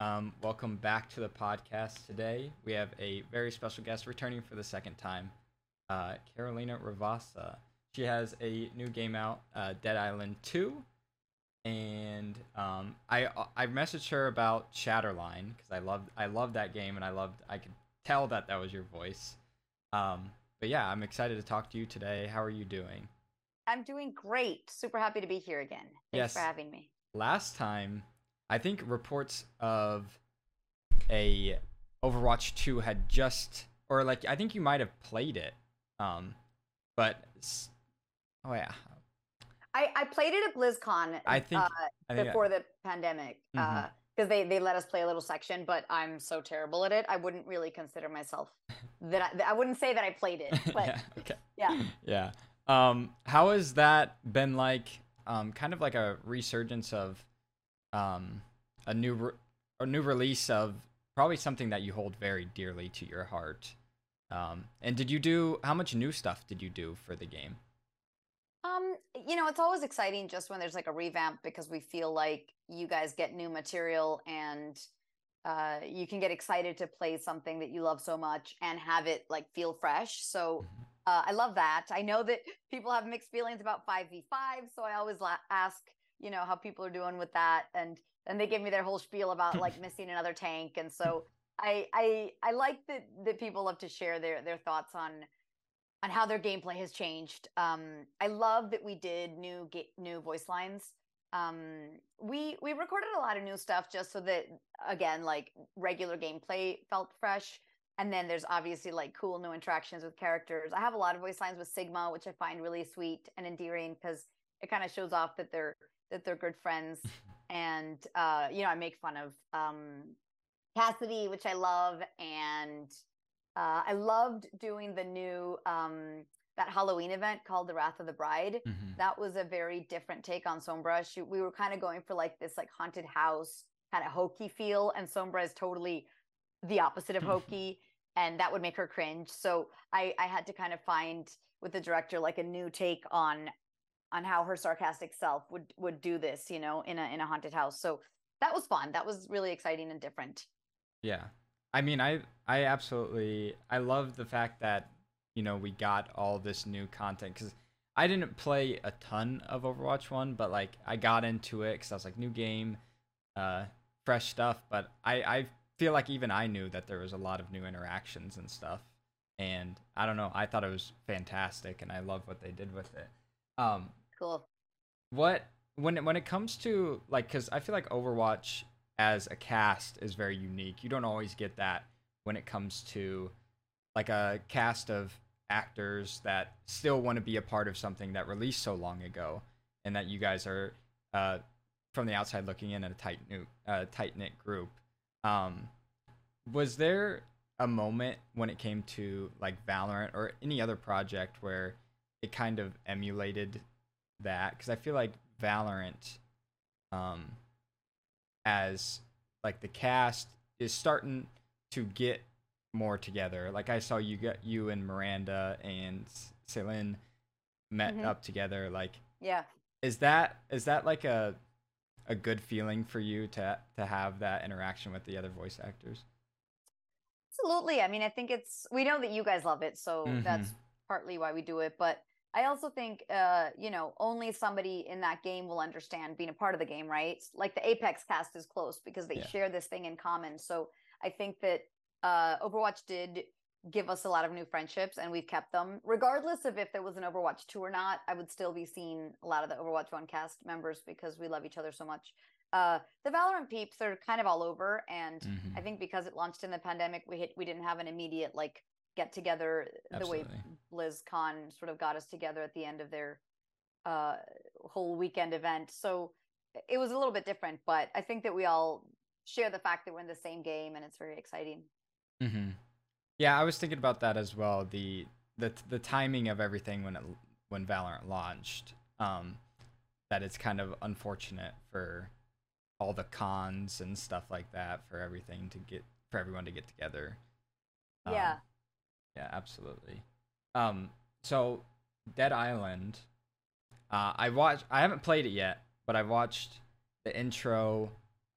Um, welcome back to the podcast today. We have a very special guest returning for the second time, uh, Carolina Ravassa. She has a new game out, uh, Dead Island 2. And um, I I messaged her about Shatterline because I loved I loved that game and I loved I could tell that that was your voice. Um, but yeah, I'm excited to talk to you today. How are you doing? I'm doing great. Super happy to be here again. Thanks Yes. for having me. last time i think reports of a overwatch 2 had just or like i think you might have played it um but oh yeah I, I played it at BlizzCon i think uh, I think I- before the pandemic Mhm. because they, they let us play a little section, but I'm so terrible at it. I wouldn't really consider myself that I, that I wouldn't say that I played it. But yeah okay yeah. yeah um how has that been like um kind of like a resurgence of um a new re- a new release of probably something that you hold very dearly to your heart um and did you do how much new stuff did you do for the game Um, you know, it's always exciting just when there's like a revamp because we feel like you guys get new material and uh, you can get excited to play something that you love so much and have it like feel fresh. So uh, I love that. I know that people have mixed feelings about 5v5, so I always la- ask, you know, how people are doing with that and and they give me their whole spiel about like missing another tank and so I I I like that that people love to share their their thoughts on on how their gameplay has changed. Um, I love that we did new ga- new voice lines. Um, we we recorded a lot of new stuff just so that again, like regular gameplay felt fresh. And then there's obviously like cool new interactions with characters. I have a lot of voice lines with Sigma, which I find really sweet and endearing because it kind of shows off that they're that they're good friends. And uh, you know, I make fun of um, Cassidy, which I love, and uh, I loved doing the new um, that Halloween event called the Wrath of the Bride. Mhm. That was a very different take on Sombra. She, we were kind of going for like this like haunted house kind of hokey feel, and Sombra is totally the opposite of hokey, and that would make her cringe. So I I had to kind of find with the director like a new take on on how her sarcastic self would would do this, you know, in a in a haunted house. So that was fun. That was really exciting and different. Yeah. I mean, I I absolutely I love the fact that you know we got all this new content because I didn't play a ton of Overwatch One, but like I got into it because I was like new game, uh, fresh stuff. But I I feel like even I knew that there was a lot of new interactions and stuff, and I don't know. I thought it was fantastic, and I love what they did with it. Um, Cool. what when it, when it comes to like because i feel like overwatch as a cast is very unique you don't always get that when it comes to like a cast of actors that still want to be a part of something that released so long ago and that you guys are uh, from the outside looking in at a tight new uh, tight knit group um, was there a moment when it came to like valorant or any other project where it kind of emulated that because I feel like Valorant, um, as like the cast is starting to get more together. Like I saw you get you and Miranda and Celine met Mhm. up together. Like, Yeah. is that is that like a a good feeling for you to to have that interaction with the other voice actors? Absolutely. I mean, I think it's we know that you guys love it, so that's partly why we do it. But I also think, uh, you know, only somebody in that game will understand being a part of the game, right? Like the Apex cast is close because they Yeah. share this thing in common. So I think that uh, Overwatch did give us a lot of new friendships, and we've kept them, regardless of if there was an Overwatch two or not. I would still be seeing a lot of the Overwatch one cast members because we love each other so much. Uh, the Valorant peeps are kind of all over, and Mhm. I think because it launched in the pandemic, we hit we didn't have an immediate like get together the way Absolutely. BlizzCon sort of got us together at the end of their uh, whole weekend event. So it was a little bit different, but I think that we all share the fact that we're in the same game and it's very exciting. Mm-hmm. Yeah, I was thinking about that as well. The the the timing of everything when it when Valorant launched. Um, that it's kind of unfortunate for all the cons and stuff like that for everything to get for everyone to get together. Um, Yeah. Yeah, absolutely. Um, so Dead Island, uh, I watched. I haven't played it yet, but I watched the intro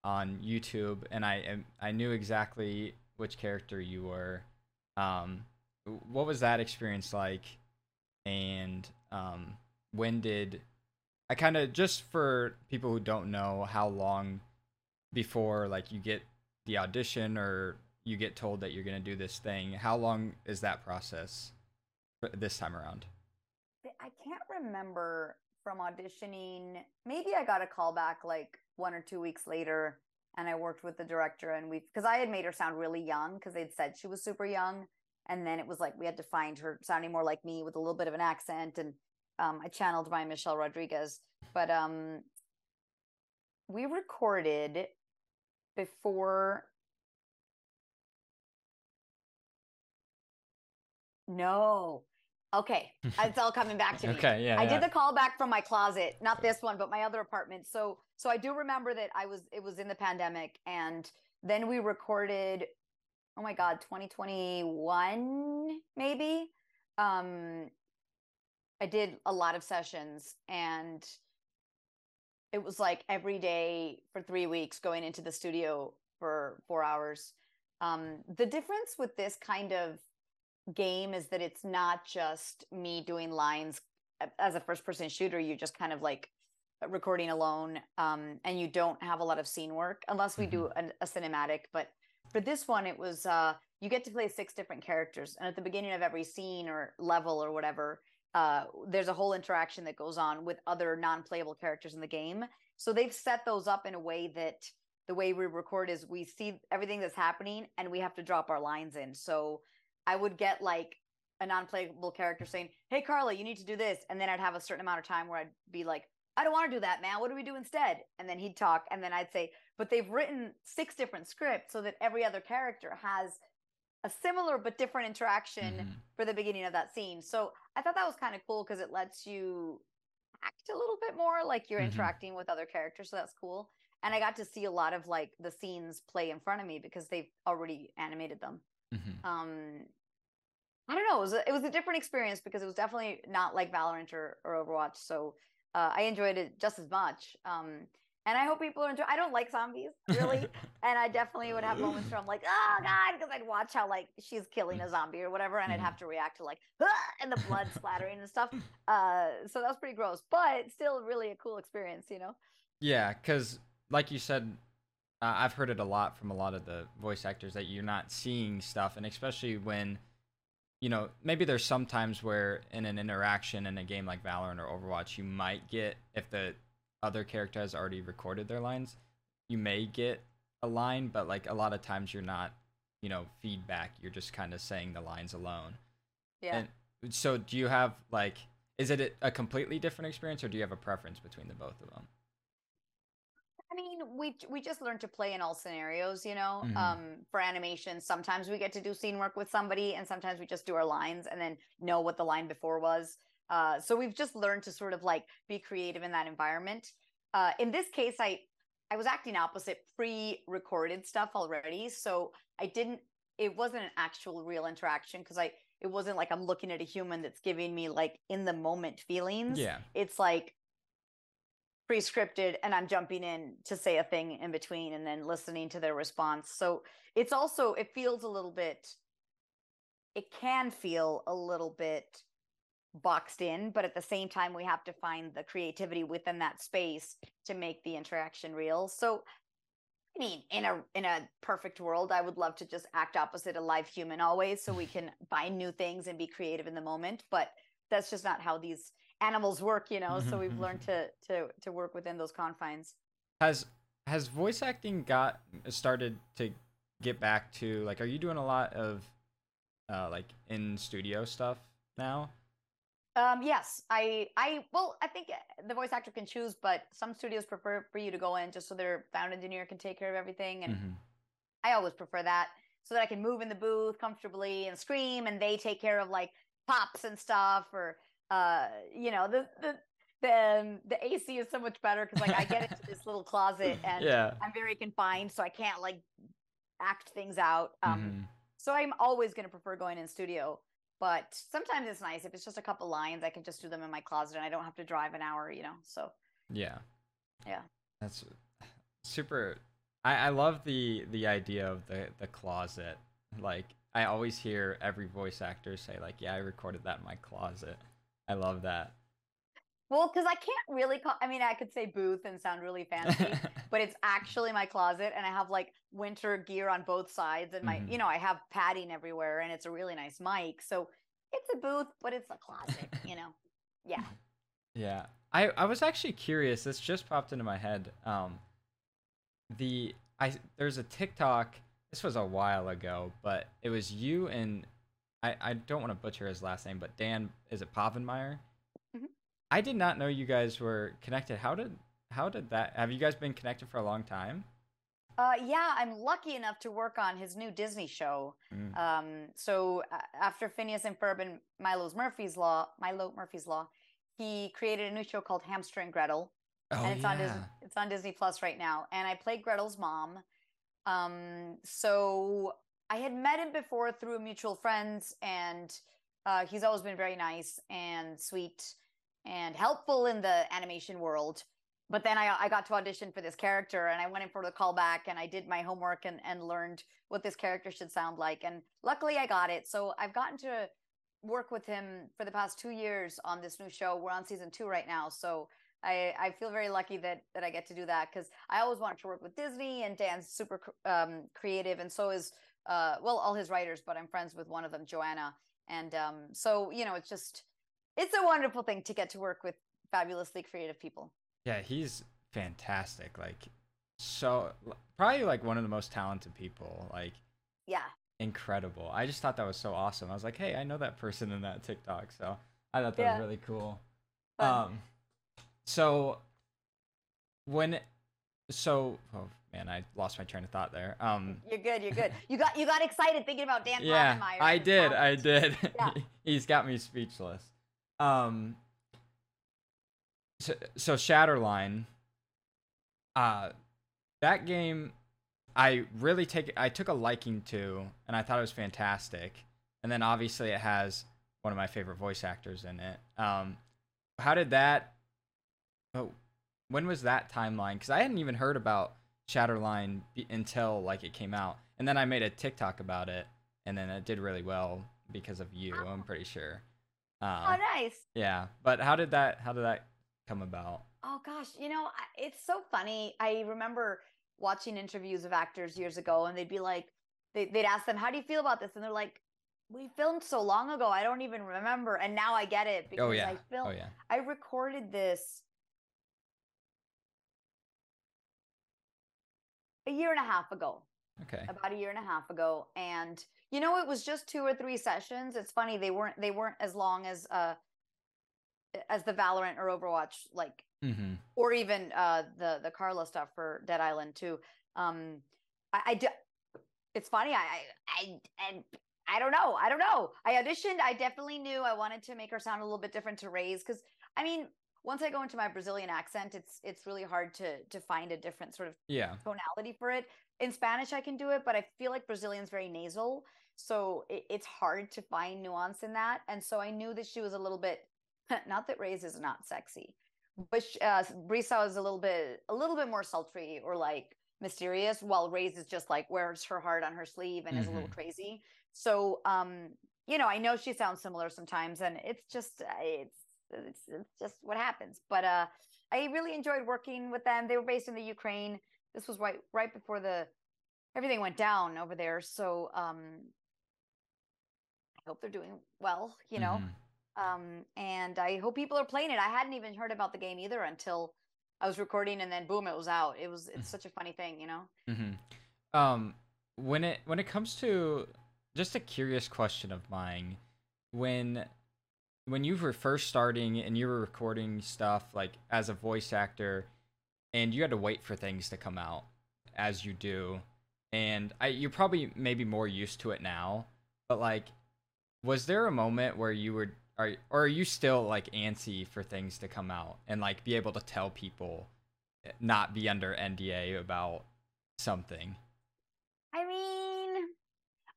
on YouTube, and I I knew exactly which character you were. Um, what was that experience like? And um, when did I kind of just for people who don't know how long before like you get the audition or you get told that you're gonna do this thing? How long is that process this time around? I can't remember from auditioning. Maybe I got a call back like one or two weeks later, and I worked with the director, and we because I had made her sound really young because they'd said she was super young, and then it was like we had to find her sounding more like me with a little bit of an accent, and um, I channeled my Michelle Rodriguez, but um, we recorded before. No, Okay, it's all coming back to me. Okay, yeah. I yeah. did the call back from my closet, not this one, but my other apartment. So so I do remember that I was it was in the pandemic and then we recorded oh my god, 2021 maybe. Um I did a lot of sessions and it was like every day for 3 weeks going into the studio for 4 hours. Um the difference with this kind of game is that it's not just me doing lines as a first person shooter. You're just kind of like recording alone um, and you don't have a lot of scene work unless we do a, a cinematic but for this one it was uh, you get to play six different characters and at the beginning of every scene or level or whatever uh, there's a whole interaction that goes on with other non-playable characters in the game. So they've set those up in a way that the way we record is we see everything that's happening and we have to drop our lines in. So I would get like a non-playable character saying, "Hey Carla, you need to do this," and then I'd have a certain amount of time where I'd be like, "I don't want to do that, man. What do we do instead?" And then he'd talk, and then I'd say, "But they've written six different scripts so that every other character has a similar but different interaction Mhm. for the beginning of that scene." So I thought that was kind of cool because it lets you act a little bit more like you're Mhm. interacting with other characters. So that's cool. And I got to see a lot of like the scenes play in front of me because they've already animated them Mhm. um i don't know it was a, it was a different experience because it was definitely not like valorant or, or overwatch so uh, i enjoyed it just as much um and i hope people enjoy i don't like zombies really and i definitely would have moments where i'm like oh god because i'd watch how like she's killing a zombie or whatever and i'd Mhm. have to react to like ah, and the blood splattering and stuff uh so that was pretty gross but still really a cool experience you know Yeah, because like you said, uh, I've heard it a lot from a lot of the voice actors that you're not seeing stuff, and especially when, you know, maybe there's some times where in an interaction in a game like Valorant or Overwatch, you might get if the other character has already recorded their lines, you may get a line, but like a lot of times you're not, you know, feedback. You're just kind of saying the lines alone. yeah And so, do you have like, is it a- a completely different experience, or do you have a preference between the both of them? Mean, we we just learned to play in all scenarios, you know. Mhm. Um, for animation, sometimes we get to do scene work with somebody, and sometimes we just do our lines and then know what the line before was. Uh, so we've just learned to sort of like be creative in that environment. Uh, in this case, I I was acting opposite pre-recorded stuff already, so I didn't. It wasn't an actual real interaction because I. It wasn't like I'm looking at a human that's giving me like in the moment feelings Yeah. it's like pre-scripted and i'm jumping in to say a thing in between and then listening to their response. So it's also it feels a little bit it can feel a little bit boxed in but at the same time we have to find the creativity within that space to make the interaction real. So i mean in a in a perfect world i would love to just act opposite a live human always so we can find new things and be creative in the moment but that's just not how these animals work you know so we've learned to to to work within those confines Has has voice acting got started to get back to like? Are you doing a lot of uh, like in studio stuff now? um yes i i well i think the voice actor can choose but some studios prefer for you to go in just so their sound engineer can take care of everything and Mhm. i always prefer that so that i can move in the booth comfortably and scream and they take care of like pops and stuff or uh you know the the the, the AC is so much better because like I get into this little closet and yeah. I'm very confined, so I can't like act things out. Um, Mhm. So I'm always going to prefer going in studio, but sometimes it's nice if it's just a couple lines. I can just do them in my closet, and I don't have to drive an hour. You know, so Yeah. Yeah. That's super I, I love the the idea of the the closet. Like I always hear every voice actor say like, "Yeah, I recorded that in my closet." I love that. Well, because I can't really call. I mean, I could say booth and sound really fancy, but it's actually my closet, and I have like winter gear on both sides, and my, Mhm. you know, I have padding everywhere, and it's a really nice mic. So it's a booth, but it's a closet. You know, yeah. Yeah. I I was actually curious. This just popped into my head. Um the I there's a TikTok. This was a while ago, but it was you and I I don't want to butcher his last name, but Dan is it Povenmire? Mhm. I did not know you guys were connected. How did how did that have you guys been connected for a long time? Uh, yeah, I'm lucky enough to work on his new Disney show. Mm. Um, so uh, after Phineas and Ferb and Milo's Murphy's Law, Milo Murphy's Law, he created a new show called Hamster and Gretel. Oh and it's on Disney, it's on Disney Plus right now. And I played Gretel's mom. Um, so I had met him before through mutual friends, and uh, he's always been very nice and sweet and helpful in the animation world. But then I, I got to audition for this character, and I went in for the callback, and I did my homework and, and learned what this character should sound like. And luckily, I got it. So I've gotten to work with him for the past two years on this new show. We're on season two right now, so I, I feel very lucky that that I get to do that because I always wanted to work with Disney and Dan's super um, creative and so is uh, well all his writers but I'm friends with one of them Joanna and um, so you know it's just it's a wonderful thing to get to work with fabulously creative people. Yeah, he's fantastic. Like so probably like one of the most talented people. Like Yeah, incredible. I just thought that was so awesome. I was like, hey, I know that person in that TikTok, so I thought that Yeah. was really cool. Fun. Um, so when, so oh man, I lost my train of thought there. Um, you're good. You're good. You got you got excited thinking about Dan yeah, I did, I did. Yeah. He's got me speechless. Um, so, so Shatterline, uh, that game, I really take I took a liking to, and I thought it was fantastic. And then obviously it has one of my favorite voice actors in it. Um, how did that? Oh, when was that timeline? Because I hadn't even heard about Shatterline be- until like it came out, and then I made a TikTok about it, and then it did really well because of you. I'm pretty sure. Um, Oh, nice. yeah, but how did that? How did that come about? Oh gosh, you know, it's so funny. I remember watching interviews of actors years ago, and they'd be like, they, they'd ask them, "How do you feel about this?" And they're like, "We filmed so long ago, I don't even remember." And now I get it because Oh yeah. I filmed. Oh yeah. I recorded this a year and a half ago, Okay. about a year and a half ago, and you know, it was just two or three sessions. It's funny they weren't they weren't as long as uh as the Valorant or Overwatch like Mm-hmm. or even uh the the Carla stuff for Dead Island 2. Um, I, I do, it's funny. I I I and I don't know. I don't know. I auditioned. I definitely knew I wanted to make her sound a little bit different to Raze because I mean, once I go into my Brazilian accent, it's it's really hard to to find a different sort of Yeah. tonality for it. In Spanish, I can do it, but I feel like Brazilian's very nasal, so it, it's hard to find nuance in that. And so I knew that she was a little bit, not that Raze is not sexy, but sh- uh, Brisa is a little bit, a little bit more sultry or like mysterious, while Raze is just like wears her heart on her sleeve and is a little crazy. So, um, you know, I know she sounds similar sometimes, and it's just, uh, it's, it's, it's just what happens. But uh, I really enjoyed working with them. They were based in the Ukraine. This was right right before the everything went down over there. So um i hope they're doing well you know? Mhm. um and i hope people are playing it. I hadn't even heard about the game either until i was recording and then boom it was out. It was it's such a funny thing you know? Hmm Um, when it when it comes to just a curious question of mine, when when you were first starting and you were recording stuff like as a voice actor, and you had to wait for things to come out as you do, and I you're probably maybe more used to it now, but like, was there a moment where you were are or are you still like antsy for things to come out and like be able to tell people, eh, not be under NDA about something? i mean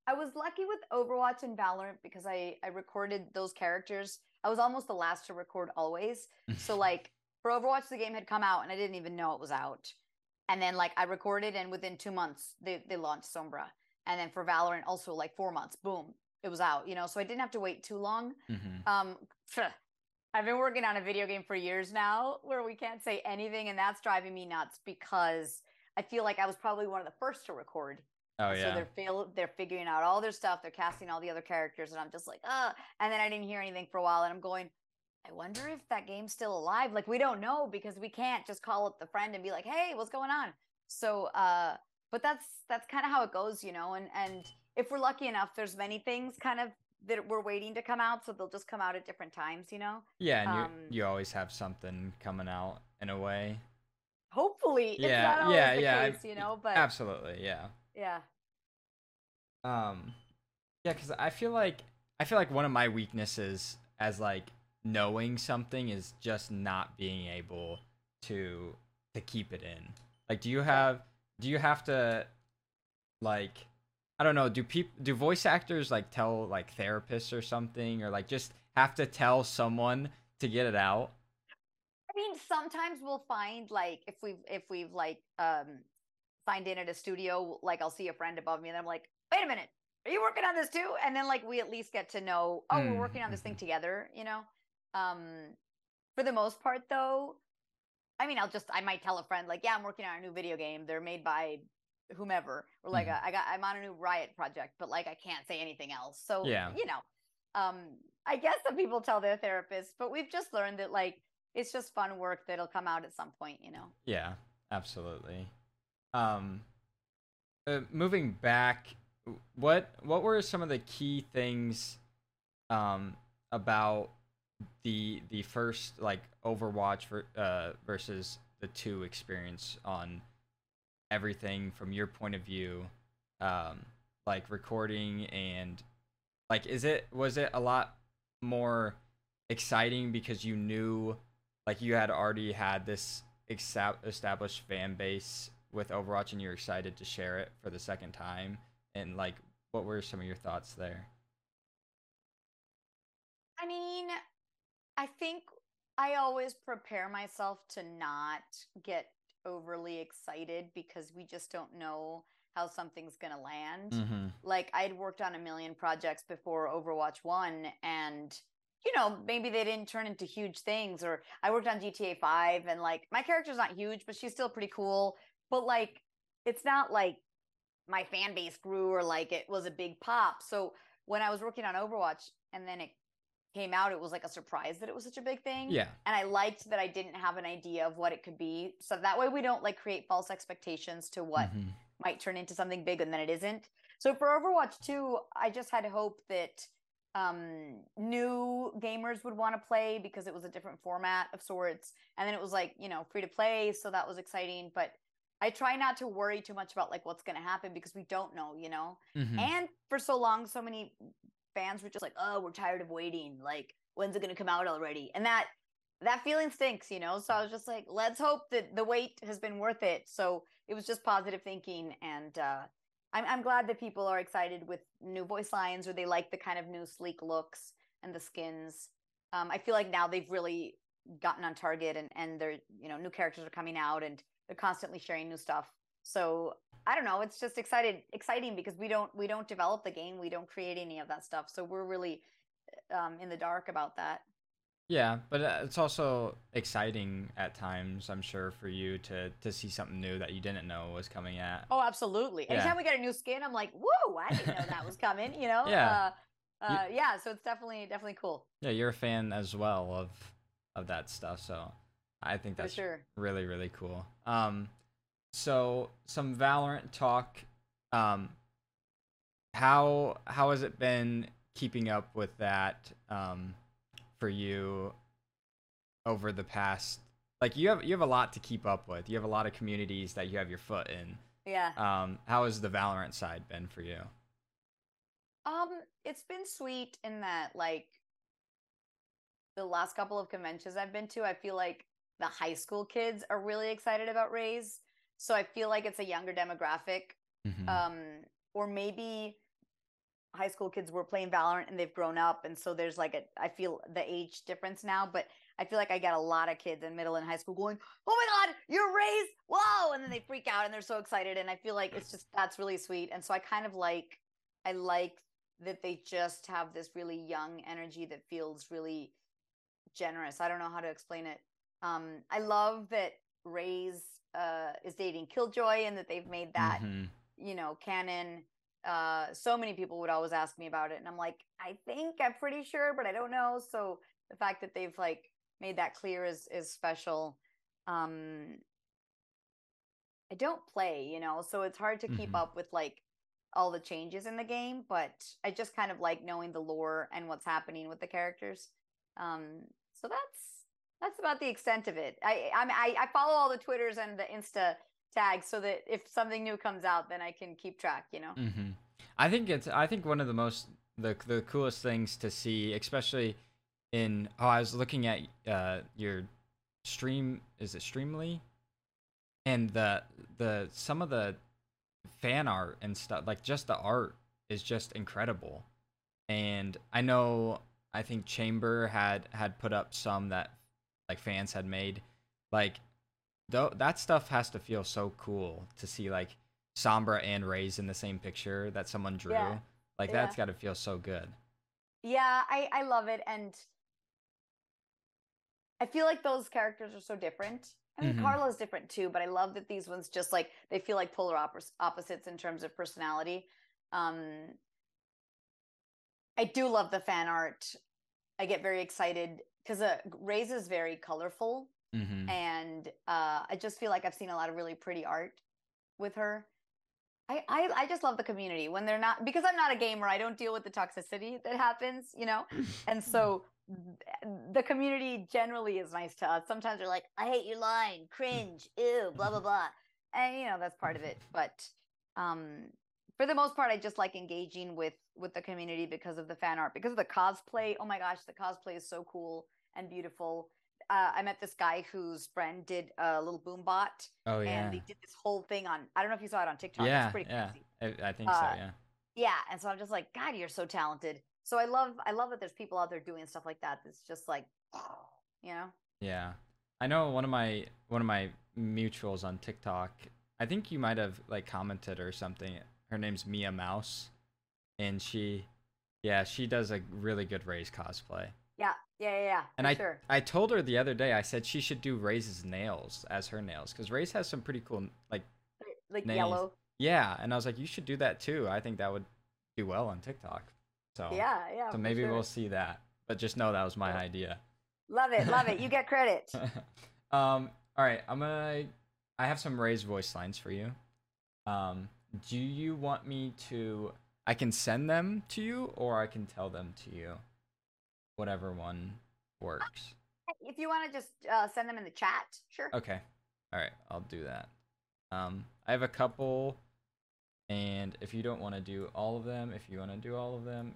i was lucky with overwatch and valorant because i i recorded those characters i was almost the last to record always So like for Overwatch, the game had come out and I didn't even know it was out. And then like I recorded, and within two months they they launched Sombra. And then for Valorant, also like four months, boom, it was out. You know, so I didn't have to wait too long. hmm Um, I've been working on a video game for years now where we can't say anything, and that's driving me nuts because I feel like I was probably one of the first to record. Oh So yeah. they're feel they're figuring out all their stuff, they're casting all the other characters, and I'm just like, uh and then I didn't hear anything for a while, and I'm going, I wonder if that game's still alive. Like we don't know because we can't just call up the friend and be like, hey, what's going on? So uh but that's that's kind of how it goes, you know, and and if we're lucky enough, there's many things kind of that we're waiting to come out, so they'll just come out at different times, you know. Yeah, and um, you you always have something coming out in a way. Hopefully, it's Yeah, yeah, yeah, case, you know. But Absolutely, yeah. yeah, Um, yeah, because I feel like I feel like one of my weaknesses as like knowing something is just not being able to to keep it in. Like, do you have do you have to like I don't know, do people do voice actors like tell like therapists or something or like just have to tell someone to get it out? I mean, sometimes we'll find like if we've if we've like um signed in at a studio, like I'll see a friend above me and I'm like, wait a minute, are you working on this too? And then like we at least get to know, oh, we're Mm, working on this thing mhm. together, you know? Um for the most part though, I mean, I'll just I might tell a friend like, yeah, I'm working on a new video game. They're made by whomever. Or like Mhm. I got I'm on a new Riot project, but like I can't say anything else. So Yeah. you know, um I guess some people tell their therapists, but we've just learned that like it's just fun work that'll come out at some point, you know. Yeah, absolutely. Um, uh, moving back, what what were some of the key things um about the the first like Overwatch ver- uh, versus the two experience on everything from your point of view, um, like recording and like is it was it a lot more exciting because you knew like you had already had this established fan base with Overwatch and you're excited to share it for the second time and like what were some of your thoughts there? I mean, I think I always prepare myself to not get overly excited because we just don't know how something's going to land. Mm-hmm. Like I'd worked on a million projects before Overwatch 1 and you know, maybe they didn't turn into huge things or I worked on GTA 5 and like my character's not huge, but she's still pretty cool. But like it's not like my fan base grew or like it was a big pop. So when I was working on Overwatch and then it came out, it was like a surprise that it was such a big thing. Yeah. And I liked that I didn't have an idea of what it could be. So that way we don't like create false expectations to what Mhm. might turn into something big and then it isn't. So for Overwatch 2, I just had hope that um new gamers would want to play because it was a different format of sorts and then it was like you know free to play so that was exciting but i try not to worry too much about like what's going to happen because we don't know you know? Mhm. and for so long so many fans were just like oh we're tired of waiting. Like when's it going to come out already? And that that feeling stinks you know? So i was just like let's hope that the wait has been worth it. So it was just positive thinking and uh I'm, I'm glad that people are excited with new voice lines or they like the kind of new sleek looks and the skins. Um, i feel like now they've really gotten on target and and they're you know new characters are coming out and they're constantly sharing new stuff. So i don't know it's just excited exciting because we don't we don't develop the game we don't create any of that stuff. So we're really um, in the dark about that. Yeah, but uh, it's also exciting at times, I'm sure, for you to to see something new that you didn't know was coming at. oh absolutely. Yeah. anytime we get a new skin i'm like whoa i didn't know that was coming you know? Yeah. uh, uh, yeah so it's definitely definitely cool. Yeah, you're a fan as well of of that stuff, so I think that's sure really really cool. Um, so some Valorant talk. Um, how how has it been keeping up with that um for you over the past? Like you have you have a lot to keep up with. You have a lot of communities that you have your foot in. yeah Um, how has the Valorant side been for you? Um, it's been sweet in that like the last couple of conventions I've been to, I feel like the high school kids are really excited about Raze. So I feel like it's a younger demographic. Mhm. Um, or maybe high school kids were playing Valorant and they've grown up and so there's like a I feel the age difference now, but I feel like I get a lot of kids in middle and high school going, "Oh my god, you're Raze!" Whoa, and then they freak out and they're so excited, and I feel like it's just that's really sweet. And so I kind of like I like that they just have this really young energy that feels really generous. I don't know how to explain it. Um, I love that Raze uh, is dating Killjoy and that they've made that Mhm. you know canon. Uh, so many people would always ask me about it, and I'm like, I think I'm pretty sure, but I don't know. So the fact that they've like made that clear is is special. Um, I don't play, you know, so it's hard to keep Mhm. up with like all the changes in the game, but I just kind of like knowing the lore and what's happening with the characters. Um, so that's that's about the extent of it. I I'm, I I follow all the twitters and the Insta tags so that if something new comes out, then I can keep track. You know. hmm I think it's. I think one of the most the the coolest things to see, especially in. Oh, I was looking at uh your stream. Is it Streamily? And the the some of the fan art and stuff, like just the art, is just incredible. And I know. I think Chamber had had put up some that like fans had made. Like, though that stuff has to feel so cool to see like Sombra and Raze in the same picture that someone drew. Yeah. Like Yeah. that's got to feel so good. Yeah, I I love it, and I feel like those characters are so different. I mean, Mhm. Carla's different too, but I love that these ones just like they feel like polar oppos- opposites in terms of personality. Um, I do love the fan art. I get very excited because uh, Raze is very colorful, Mm-hmm. and uh, I just feel like I've seen a lot of really pretty art with her. I, I I just love the community when they're not because I'm not a gamer. I don't deal with the toxicity that happens, you know, and so the community generally is nice to us. Sometimes they're like, "I hate your line, cringe, ew, blah blah blah," and you know that's part of it. But um, for the most part, I just like engaging with with the community because of the fan art, because of the cosplay. Oh my gosh, the cosplay is so cool and beautiful. Uh, I met this guy whose friend did a little boom bot, oh yeah. and they did this whole thing on. I don't know if you saw it on TikTok. yeah. it's pretty yeah. crazy. I, I think so. Uh, Yeah. Yeah, and so I'm just like, God, you're so talented. So I love, I love that there's people out there doing stuff like that. That's just like, you know, Yeah. I know one of my one of my mutuals on TikTok. I think you might have like commented or something. Her name's Mia Mouse, and she, yeah, she does a really good Raze cosplay. yeah, yeah, yeah, yeah And I sure. I told her the other day. I said she should do Raze nails as her nails because Raze has some pretty cool like like nails. yellow. yeah. And I was like, you should do that too. I think that would do well on TikTok. So Yeah, yeah. So maybe sure. we'll see that. But just know that was my Cool. idea. love it, love it. You get credit. um. All right. I'm gonna. I have some Raze voice lines for you. Um. Do you want me to? I can send them to you, or I can tell them to you. Whatever one works. if you want to just uh, send them in the chat, sure. Okay. All right. I'll do that. Um. I have a couple. And if you don't want to do all of them, if you want to do all of them,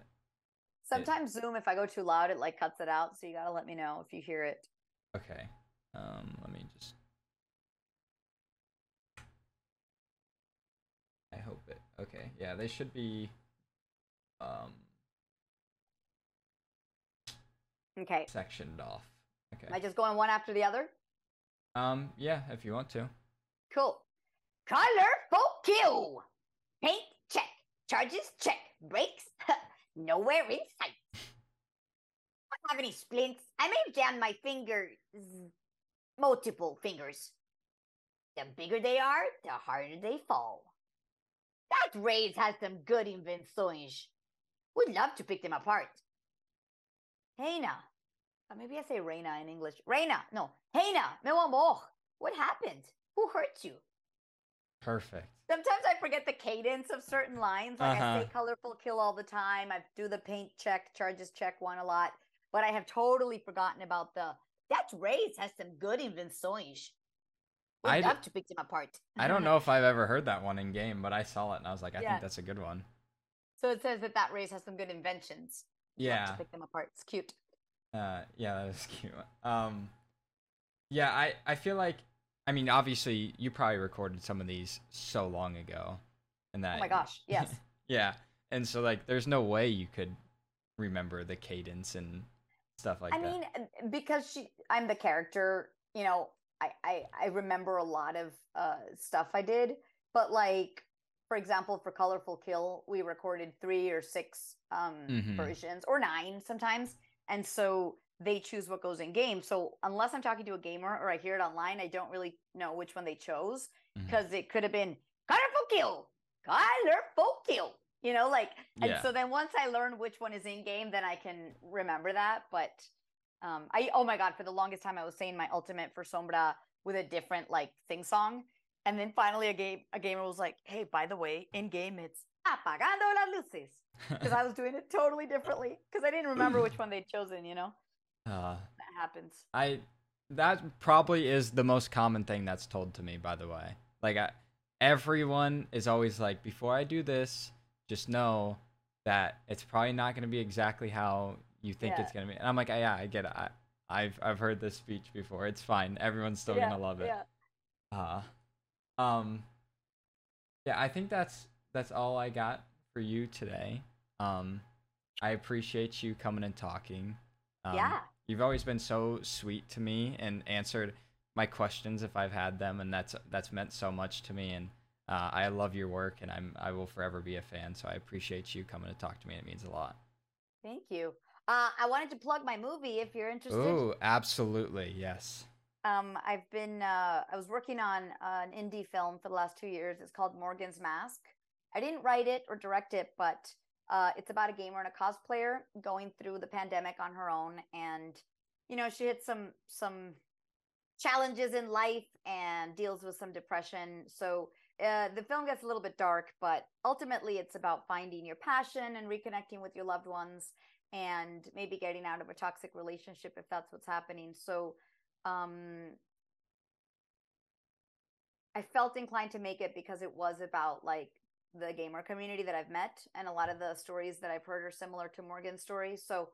Sometimes Zoom, if I go too loud, it like cuts it out. So you gotta let me know if you hear it. Okay. Um, let me just. I hope it. Okay. Yeah, they should be. Um, Okay. sectioned off. Okay. Am I just going one after the other? Um, yeah, if you want to. Cool. Colorful kill. Paint check. Charges check. Brakes nowhere in sight. I Don't have any splints. I may have jammed my fingers, multiple fingers. The bigger they are, the harder they fall. That Raze has some good invenções. Would love to pick them apart. Reyna. Or maybe I say Reyna in English. Reyna. No. Reyna, meu amor. What happened? Who hurt you? Perfect. Sometimes I forget the cadence of certain lines. Like I say Uh-huh. colorful kill all the time. I do the paint check, charges check one a lot. But I have totally forgotten about the that Raze has some good invenções. I love to pick them apart. I don't know if I've ever heard that one in game, but I saw it and I was like, I Yeah. think that's a good one. so it says that that Raze has some good inventions. Yeah. to pick them apart. It's cute. Uh, yeah, that was cute. Um, yeah, I I feel like, I mean, obviously you probably recorded some of these so long ago, and that. Oh my gosh. Yes. yeah, and so like, there's no way you could remember the cadence and stuff like I that. I mean, because she, I'm the character. You know, I, I, I remember a lot of uh, stuff I did, but like, for example, for Colorful Kill, we recorded three or six um, Mhm. versions, or nine sometimes, and so they choose what goes in game. So unless I'm talking to a gamer or I hear it online, I don't really know which one they chose because it could have been Colorful Kill, Colorful Kill. You know, like, and Yeah. so then once I learn which one is in game, then I can remember that. But um, I oh my god, for the longest time I was saying my ultimate for Sombra with a different like thing song, and then finally a game a gamer was like, "Hey, by the way, in game it's apagando las luces," because I was doing it totally differently because I didn't remember which one they'd chosen. You know, uh, that happens. I that probably is the most common thing that's told to me. By the way, like I, everyone is always like, before I do this, just know that it's probably not going to be exactly how you think Yeah. it's going to be. And I'm like, yeah, I get it. I, I've I've heard this speech before. It's fine. Everyone's still yeah, gonna love it. Yeah. Uh, um, yeah, I think that's that's all I got for you today. Um, I appreciate you coming and talking. Um, Yeah. you've always been so sweet to me and answered my questions if I've had them, and that's that's meant so much to me. And uh, I love your work, and I'm I will forever be a fan. So I appreciate you coming to talk to me. It means a lot. Thank you. Uh, I wanted to plug my movie if you're interested. Ooh, absolutely, yes. Um, I've been uh, I was working on an indie film for the last two years. It's called Morgan's Mask. I didn't write it or direct it, but uh, it's about a gamer and a cosplayer going through the pandemic on her own, and you know she hit some some challenges in life and deals with some depression. So uh, the film gets a little bit dark, but ultimately it's about finding your passion and reconnecting with your loved ones, and maybe getting out of a toxic relationship if that's what's happening. So um I felt inclined to make it because it was about like the gamer community that I've met and a lot of the stories that I've heard are similar to Morgan's stories. So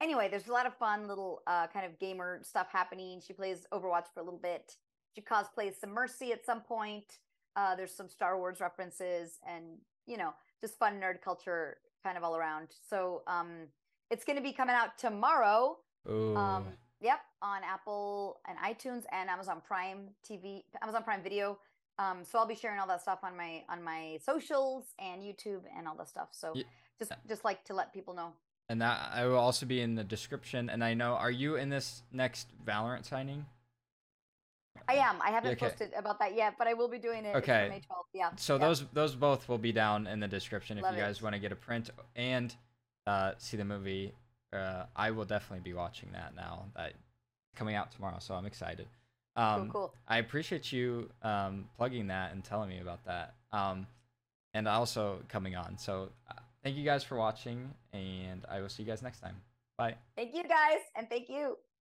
anyway, there's a lot of fun little uh kind of gamer stuff happening. She plays Overwatch for a little bit. She cosplays some Mercy at some point. Uh there's some Star Wars references and you know, just fun nerd culture kind of all around. So um it's going to be coming out tomorrow. Ooh, Um, yep, on Apple and iTunes and Amazon Prime TV, Amazon Prime Video. Um, so I'll be sharing all that stuff on my on my socials and YouTube and all that stuff. So Ye- just just like to let people know. and that I will also be in the description. And I know, are you in this next Valorant signing? I am. I haven't Okay. posted about that yet, but I will be doing it. Okay. May 12th. Yeah. So yeah. those those both will be down in the description if Love you guys it. want to get a print and uh, see the movie. Uh, I will definitely be watching that now. That coming out tomorrow, so I'm excited. Um, cool, cool. I appreciate you um, plugging that and telling me about that. Um, and also coming on. So uh, thank you guys for watching, and I will see you guys next time. Bye. Thank you guys, and thank you.